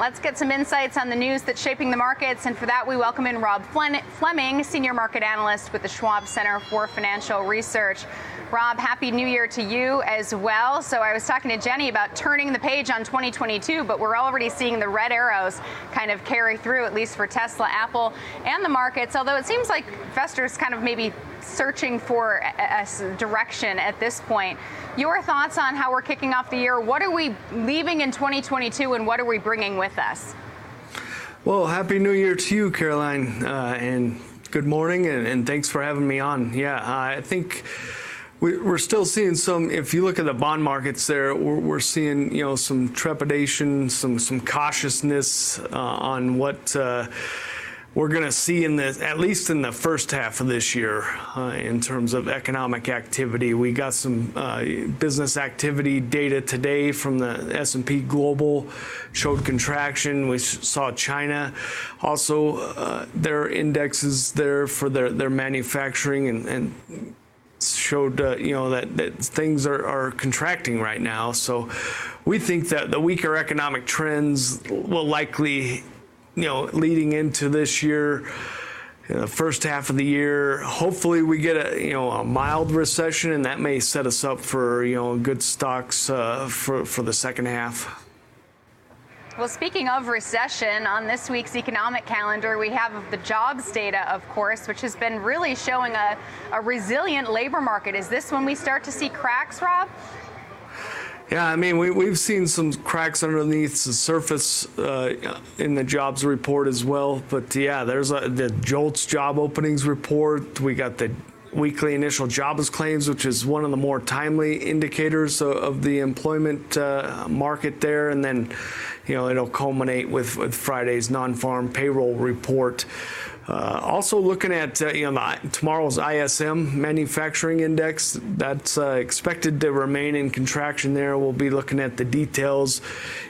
Let's get some insights on the news that's shaping the markets. And for that, we welcome in Rob Fleming, Senior Market Analyst with the Schwab Center for Financial Research. Rob, Happy New Year to you as well. So I was talking to Jenny about turning the page on 2022, but we're already seeing the red arrows kind of carry through, at least for Tesla, Apple, and the markets. Although it seems like investors kind of maybe searching for a, direction at this point. Your thoughts on how we're kicking off the year? What are we leaving in 2022, and what are we bringing with us? Well, happy New Year to you, Caroline, uh, and good morning, and, and, thanks for having me on. Yeah, uh, I think we're still seeing some. If you look at the bond markets, there we're, seeing you know some trepidation, some some cautiousness uh, on what uh, we're going to see in the at least in the first half of this year uh, in terms of economic activity. We got some uh, business activity data today from the S&P Global showed contraction. We saw China also uh, their indexes there for their their manufacturing and, and showed uh, you know that, that things are, are contracting right now. So we think that the weaker economic trends will likely, you know, leading into this year. the first half of the year, hopefully we get a you know a mild recession, and that may set us up for you know good stocks uh, for for the second half. Well, speaking of recession, on this week's economic calendar, we have the jobs data, of course, which has been really showing a, a resilient labor market. Is this when we start to see cracks, Rob? Yeah, I mean, we, we've seen some cracks underneath the surface uh, in the jobs report as well. But yeah, there's a, the JOLTS job openings report. We got the weekly initial jobless claims, which is one of the more timely indicators of, of the employment uh, market there. And then you know, it'll culminate with, with Friday's non-farm payroll report. Uh, also looking at uh, you know the, tomorrow's ISM manufacturing index that's uh, expected to remain in contraction there. We'll be looking at the details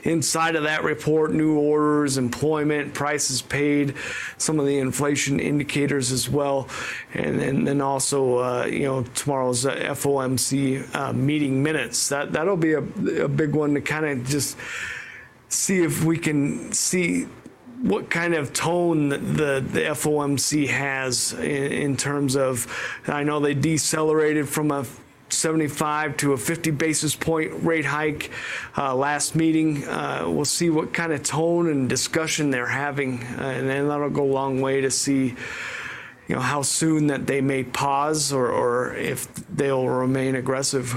inside of that report: new orders, employment, prices paid, some of the inflation indicators as well, and, and then also uh, you know tomorrow's uh, FOMC uh, meeting minutes. That that'll be a, a big one to kind of just see if we can see what kind of tone the, the FOMC has in, in, terms of, I know they decelerated from a 75 to a 50 basis point rate hike uh, last meeting. Uh, we'll see what kind of tone and discussion they're having, uh, and then that'll go a long way to see. You know how soon that they may pause, or, or if they'll remain aggressive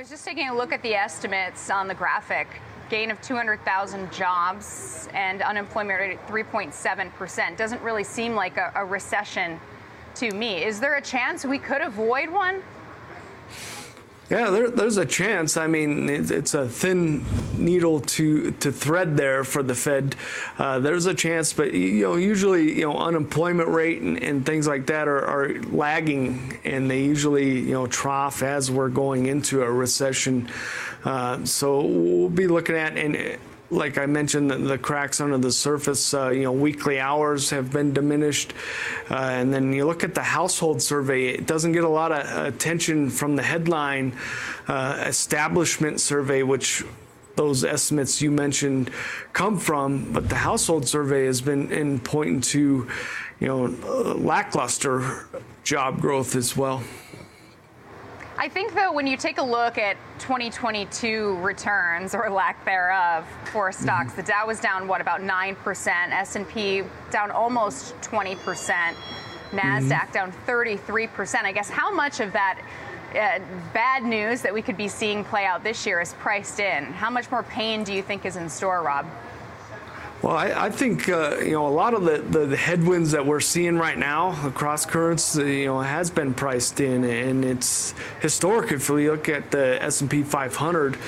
was just taking a look at the estimates on the graphic. Gain of 200,000 jobs and unemployment rate at 3.7%. Doesn't really seem like a, a recession to me. Is there a chance we could avoid one? Yeah, there, there's a chance. I mean, it, it's a thin needle to to thread there for the Fed. Uh, there's a chance, but you know, usually you know unemployment rate and, and things like that are, are lagging, and they usually you know trough as we're going into a recession. Uh, so we'll be looking at and like I mentioned, the, cracks under the surface, uh, you know, weekly hours have been diminished. Uh, and then you look at the household survey, it doesn't get a lot of attention from the headline uh, establishment survey, which those estimates you mentioned come from. But the household survey has been in pointing to, you know, lackluster job growth as well. I think though when you take a look at 2022 returns or lack thereof for stocks, mm-hmm. the Dow was down what about 9%, S&P down almost 20%, Nasdaq mm-hmm. down 33%. I guess how much of that uh, bad news that we could be seeing play out this year is priced in? How much more pain do you think is in store, Rob? Well, I, I think uh, you know a lot of the, the, the, headwinds that we're seeing right now, across currents, uh, you know, has been priced in, and it's historic. If we look at the S and P 500,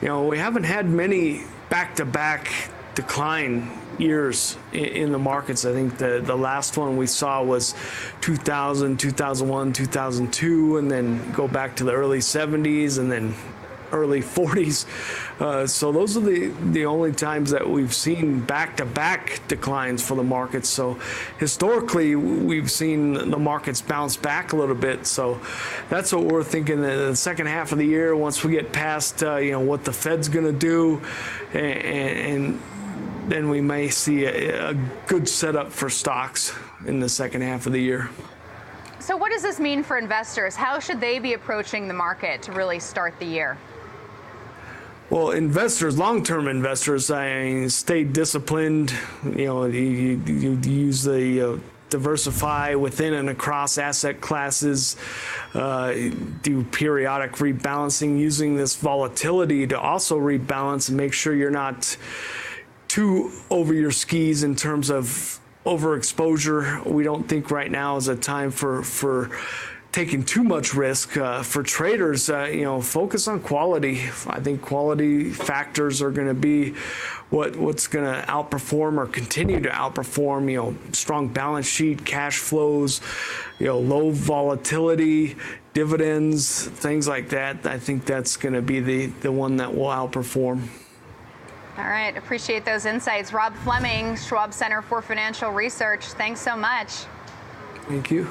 you know, we haven't had many back-to-back decline years in, in the markets. I think the the last one we saw was 2000, 2001, 2002, and then go back to the early 70s, and then early 40s. Uh, so those are the, the only times that we've seen back-to-back declines for the markets. So historically, we've seen the markets bounce back a little bit. So that's what we're thinking in the second half of the year, once we get past, uh, you know, what the Fed's going to do and, and then we may see a, a good setup for stocks in the second half of the year. So, what does this mean for investors? How should they be approaching the market to really start the year? Well, investors, long-term investors, I stay disciplined. You know, you, you, you use the uh, diversify within and across asset classes, uh, do periodic rebalancing, using this volatility to also rebalance and make sure you're not too over your skis in terms of overexposure. We don't think right now is a time for for taking too much risk. Uh, for traders, uh, you know, focus on quality. I think quality factors are going to be what what's going to outperform or continue to outperform. You know, strong balance sheet, cash flows, you know, low volatility, dividends, things like that. I think that's going to be the the one that will outperform. All right, appreciate those insights. Rob Fleming, Schwab Center for Financial Research, thanks so much. Thank you.